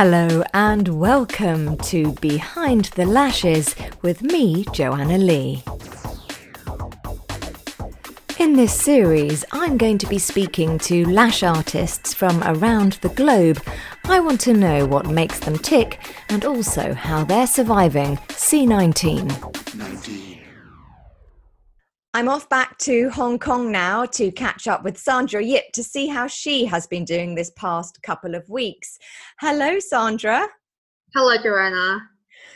Hello and welcome to Behind the Lashes with me, Joanna Lee. In this series, I'm going to be speaking to lash artists from around the globe. I want to know what makes them tick and also how they're surviving C19. 19. I'm off back to Hong Kong now to catch up with Sandra Yip to see how she has been doing this past couple of weeks. Hello, Sandra. Hello, Joanna.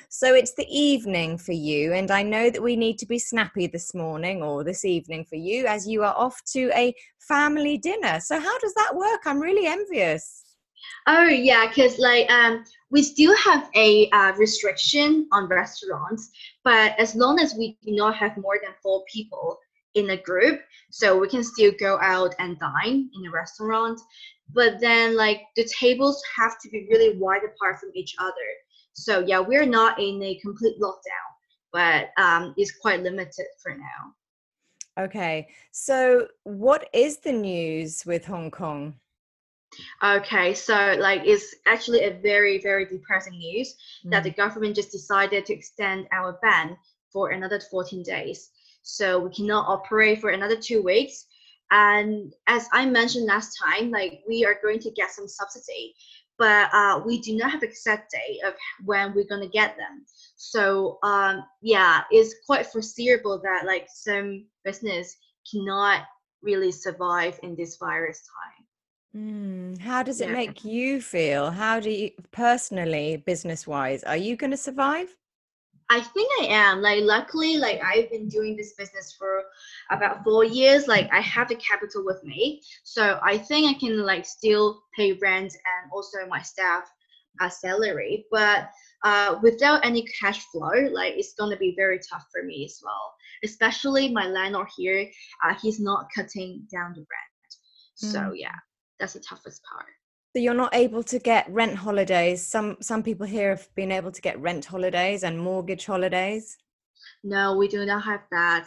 So it's the evening for you, and I know that we need to be snappy this morning or this evening for you as you are off to a family dinner. So, how does that work? I'm really envious. Oh yeah, because like um, we still have a uh, restriction on restaurants, but as long as we do not have more than four people in a group, so we can still go out and dine in a restaurant. But then like the tables have to be really wide apart from each other. So yeah, we're not in a complete lockdown, but um, it's quite limited for now. Okay, so what is the news with Hong Kong? Okay, so like it's actually a very very depressing news mm. that the mm. government just decided to extend our ban for another 14 days. So we cannot operate for another two weeks. And as I mentioned last time, like we are going to get some subsidy but uh, we do not have a set date of when we're going to get them. So um, yeah, it's quite foreseeable that like some business cannot really survive in this virus time. Mm, how does it yeah. make you feel? How do you personally, business wise, are you going to survive? I think I am. Like, luckily, like I've been doing this business for about four years. Like, I have the capital with me, so I think I can like still pay rent and also my staff a salary. But uh, without any cash flow, like it's gonna be very tough for me as well. Especially my landlord here, uh, he's not cutting down the rent. So mm. yeah, that's the toughest part. So you're not able to get rent holidays. Some some people here have been able to get rent holidays and mortgage holidays. No, we do not have that.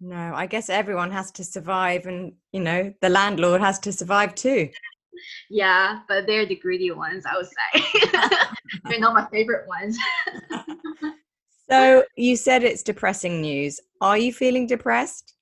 No, I guess everyone has to survive and you know, the landlord has to survive too. Yeah, but they're the greedy ones, I would say. they're not my favorite ones. so you said it's depressing news. Are you feeling depressed?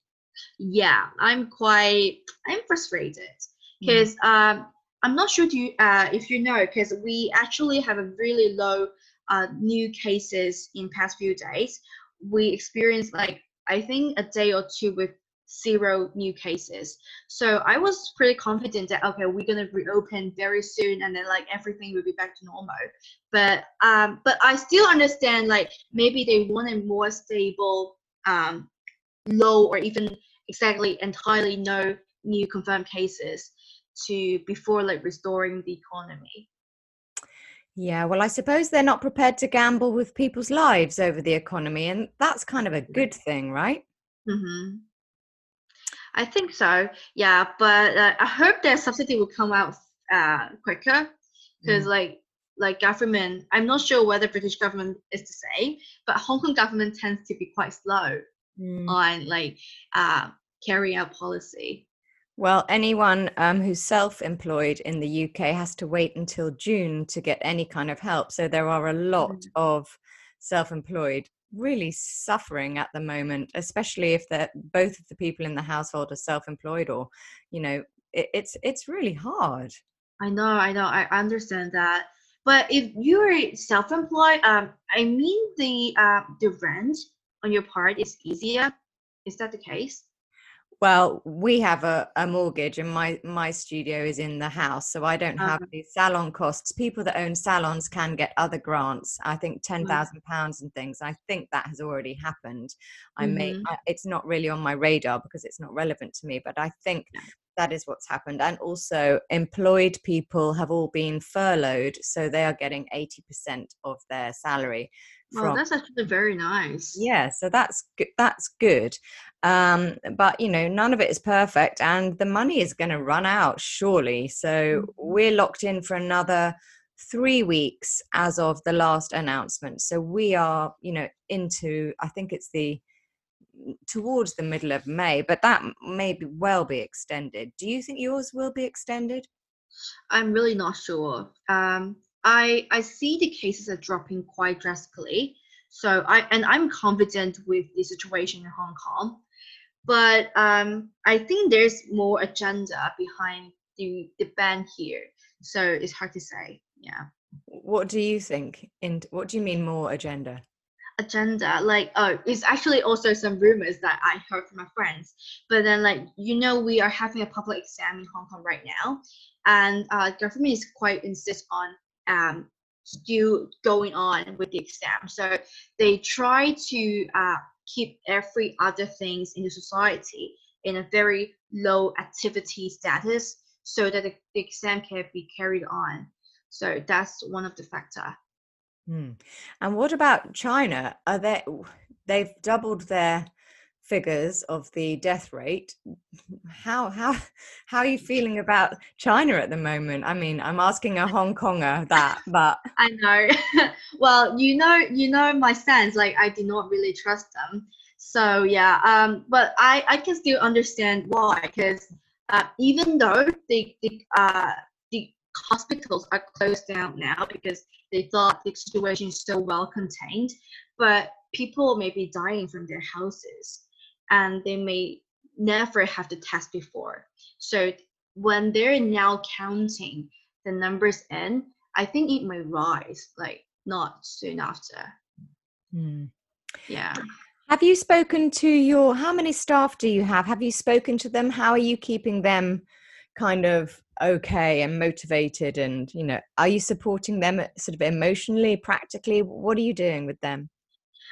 Yeah, I'm quite I'm frustrated because mm. um I'm not sure you, uh, if you know, because we actually have a really low uh, new cases in past few days. We experienced like I think a day or two with zero new cases. So I was pretty confident that okay, we're gonna reopen very soon, and then like everything will be back to normal. But um, but I still understand like maybe they want a more stable, um, low or even exactly entirely no new confirmed cases to before like restoring the economy yeah well i suppose they're not prepared to gamble with people's lives over the economy and that's kind of a good thing right mm-hmm. i think so yeah but uh, i hope that subsidy will come out uh, quicker because mm. like like government i'm not sure whether british government is the same but hong kong government tends to be quite slow mm. on like uh, carrying out policy well, anyone um, who's self employed in the UK has to wait until June to get any kind of help. So there are a lot mm. of self employed really suffering at the moment, especially if they're, both of the people in the household are self employed or, you know, it, it's, it's really hard. I know, I know, I understand that. But if you're self employed, um, I mean, the, uh, the rent on your part is easier. Is that the case? Well we have a, a mortgage and my my studio is in the house so i don't have uh-huh. the salon costs people that own salons can get other grants i think 10,000 mm-hmm. pounds and things i think that has already happened i mm-hmm. may I, it's not really on my radar because it's not relevant to me but i think that is what's happened and also employed people have all been furloughed so they are getting 80% of their salary from, oh, that's actually very nice. Yeah, so that's good. That's good. Um, but you know, none of it is perfect, and the money is going to run out surely. So mm-hmm. we're locked in for another three weeks as of the last announcement. So we are, you know, into I think it's the towards the middle of May, but that may be well be extended. Do you think yours will be extended? I'm really not sure. Um, I I see the cases are dropping quite drastically. So I and I'm confident with the situation in Hong Kong, but um, I think there's more agenda behind the the ban here. So it's hard to say. Yeah. What do you think? In what do you mean more agenda? agenda like oh it's actually also some rumors that i heard from my friends but then like you know we are having a public exam in hong kong right now and uh government is quite insist on um still going on with the exam so they try to uh keep every other things in the society in a very low activity status so that the, the exam can be carried on so that's one of the factor Hmm. And what about China? Are they they've doubled their figures of the death rate. How how how are you feeling about China at the moment? I mean, I'm asking a Hong Konger that, but I know. well, you know, you know my sense. Like I did not really trust them. So yeah, um, but I I can still understand why because uh, even though the the uh the hospitals are closed down now because they thought the situation is so well contained, but people may be dying from their houses and they may never have the test before. So when they're now counting the numbers in, I think it may rise, like not soon after. Hmm. Yeah. Have you spoken to your, how many staff do you have? Have you spoken to them? How are you keeping them kind of okay and motivated and you know are you supporting them sort of emotionally practically what are you doing with them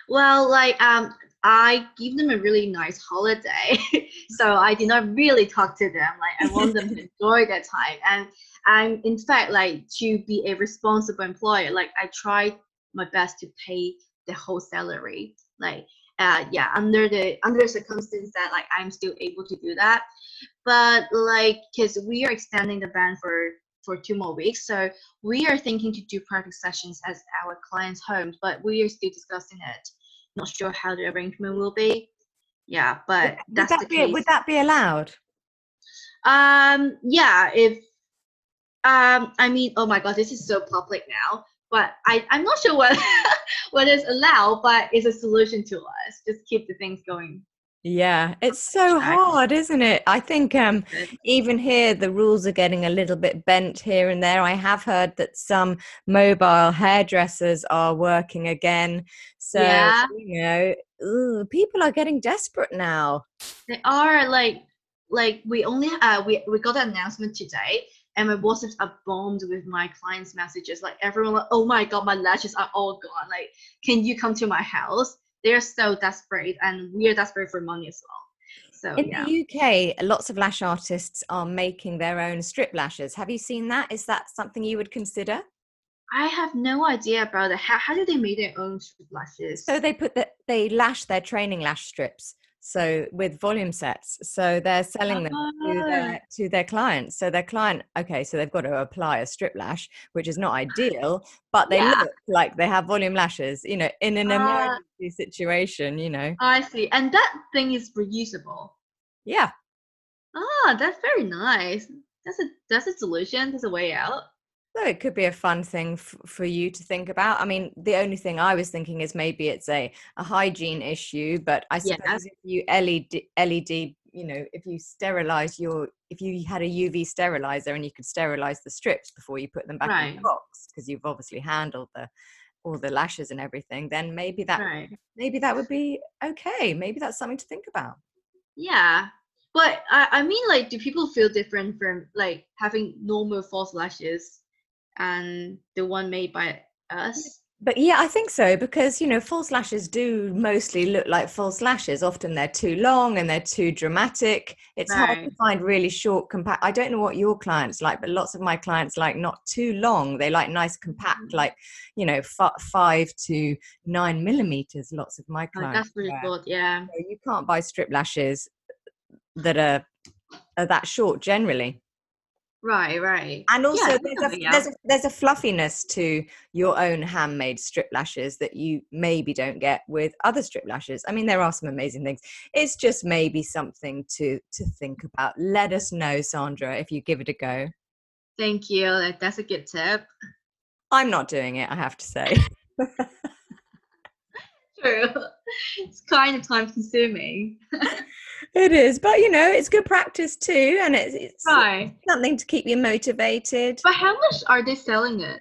well like um i give them a really nice holiday. So i did not really talk to them like i want them to enjoy their time. And i'm in fact like to be a responsible employer like i tried my best to pay the whole salary. Like uh, yeah under the under the circumstance that like i'm still able to do that. But like because we are extending the ban for for two more weeks so we are thinking to do private sessions at our clients homes but we are still discussing it not sure how the arrangement will be yeah but would, that's would that the be, case. would that be allowed um yeah if um i mean oh my god this is so public now but I, I'm not sure what what is allowed, but it's a solution to us. Just keep the things going. Yeah, it's so hard, isn't it? I think um, even here the rules are getting a little bit bent here and there. I have heard that some mobile hairdressers are working again. So yeah. you know, ooh, people are getting desperate now. They are like like we only uh we we got an announcement today and my WhatsApps are bombed with my clients' messages. Like everyone, like, oh my god, my lashes are all gone. Like, can you come to my house? They're so desperate, and we are desperate for money as well. So in yeah. the UK, lots of lash artists are making their own strip lashes. Have you seen that? Is that something you would consider? I have no idea about it. How, how do they make their own strip lashes? So they put the, they lash their training lash strips so with volume sets so they're selling them to their ah. to their clients. So their client okay so they've got to apply a strip lash which is not ideal but they yeah. look like they have volume lashes you know in an uh, emergency situation you know. I see and that thing is reusable? Yeah. Ah that's very nice. That's a that's a solution there's a way out so it could be a fun thing f- for you to think about. I mean, the only thing I was thinking is maybe it's a, a hygiene issue, but I suppose yeah. if you LED, LED, you know, if you sterilize your, if you had a UV sterilizer and you could sterilize the strips before you put them back right. in the box, because you've obviously handled the all the lashes and everything, then maybe that right. maybe that would be okay. Maybe that's something to think about. Yeah, but I, I mean, like, do people feel different from like having normal false lashes and the one made by us? But yeah i think so because you know false lashes do mostly look like false lashes often they're too long and they're too dramatic. It's right. hard to find really short compact i don't know what your clients like but lots of my clients like not too long. They like nice compact mm-hmm. like you know f- five to nine millimeters lots of my clients oh, that's really good yeah. So you can't buy strip lashes that are, are that short generally Right, right. And also, yeah, there's, a, yeah. there's, a, there's a fluffiness to your own handmade strip lashes that you maybe don't get with other strip lashes. I mean, there are some amazing things. It's just maybe something to to think about. Let us know, Sandra, if you give it a go. Thank you. That's a good tip. I'm not doing it, I have to say. True. It's kind of time consuming. it is, but you know, it's good practice too, and it's, it's right. something to keep you motivated. But how much are they selling it?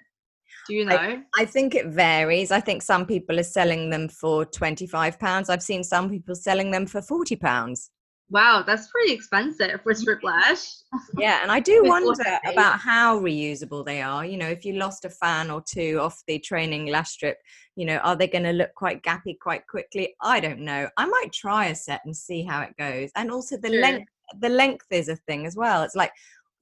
Do you know? I, I, think it varies. I think some people are selling them for £25. I've seen some people selling them for £40. Wow, that's pretty expensive for strip lash. yeah, and I do wonder about how reusable they are. You know, if you lost a fan or two off the training lash strip, you know, are they going to look quite gappy quite quickly? I don't know. I might try a set and see how it goes. And also the sure. length the length is a thing as well. It's like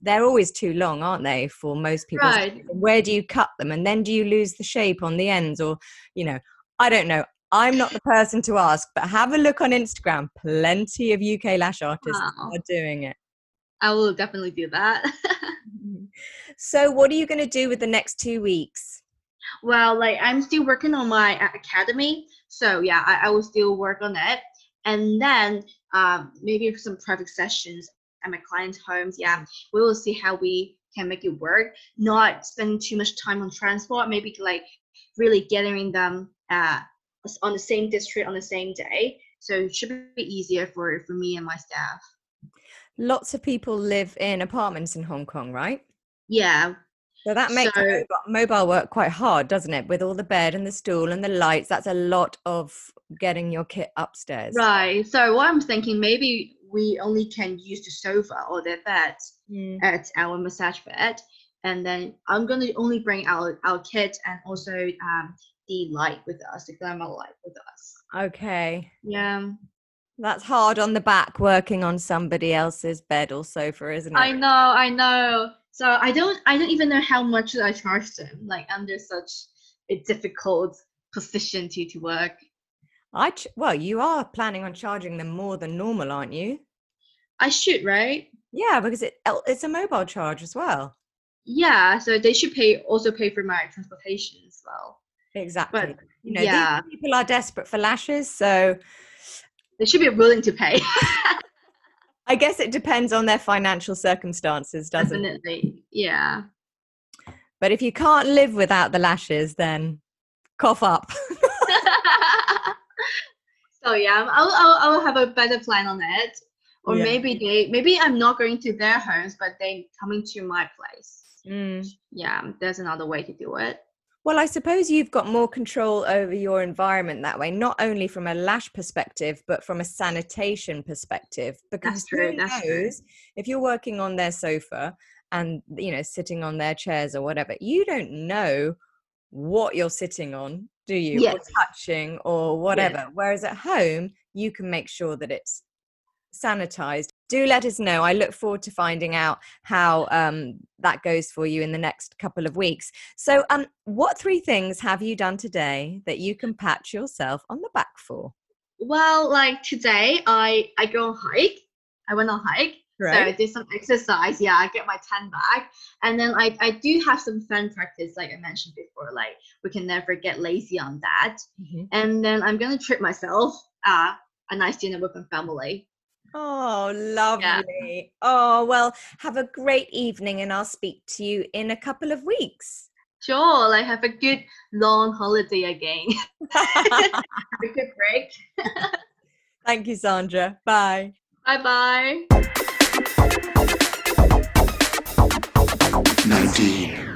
they're always too long, aren't they, for most people? Right. Where do you cut them? And then do you lose the shape on the ends? Or, you know, I don't know. I'm not the person to ask, but have a look on Instagram. Plenty of UK lash artists wow. are doing it. I will definitely do that. so, what are you going to do with the next two weeks? Well, like I'm still working on my academy, so yeah, I, I will still work on it, and then um, maybe some private sessions at my clients' homes. Yeah, we will see how we can make it work. Not spending too much time on transport. Maybe like really gathering them uh, on the same district on the same day. So it should be easier for for me and my staff. Lots of people live in apartments in Hong Kong, right? Yeah. So that makes so, mobile, work quite hard, doesn't it? With all the bed and the stool and the lights, that's a lot of getting your kit upstairs. Right. So what I'm thinking, maybe we only can use the sofa or the bed mm. at our massage bed, and then I'm gonna only bring our our kit and also um, the light with us, the glamour light with us. Okay. Yeah. That's hard on the back working on somebody else's bed or sofa, isn't it? I know, I know. So I don't I don't even know how much I charge them, like under such a difficult position to to work. I ch- well, you are planning on charging them more than normal, aren't you? I should, right? Yeah, because it it's a mobile charge as well. Yeah, so they should pay also pay for my transportation as well. Exactly. But, you know, yeah. people are desperate for lashes, so they should be willing to pay. I guess it depends on their financial circumstances, doesn't Definitely. it? Definitely. Yeah. But if you can't live without the lashes, then cough up. so yeah, I'll, I'll, I'll have a better plan on it. Or yeah. maybe they maybe I'm not going to their homes, but they coming to my place. Mm. Yeah, there's another way to do it. Well, I suppose you've got more control over your environment that way, not only from a lash perspective, but from a sanitation perspective. Because true, who knows if you're working on their sofa and you know sitting on their chairs or whatever, you don't know what you're sitting on, do you? Yes. Or touching or whatever. Yes. Whereas at home, you can make sure that it's sanitized do let us know. I look forward to finding out how um, that goes for you in the next couple of weeks. So, um, what three things have you done today that you can pat yourself on the back for? Well, like today, I I go on hike. I went on hike. Right. So I did some exercise. Yeah, I get my 10 back, and then I I do have some fun practice, like I mentioned before. Like we can never get lazy on that. Mm-hmm. And then I'm gonna treat myself uh, a nice dinner with my family. Oh, lovely. Yeah. Oh, well, have a great evening and I'll speak to you in a couple of weeks. Sure, like have a good long holiday again. have a good break. Thank you, Sandra. Bye. Bye bye. 19.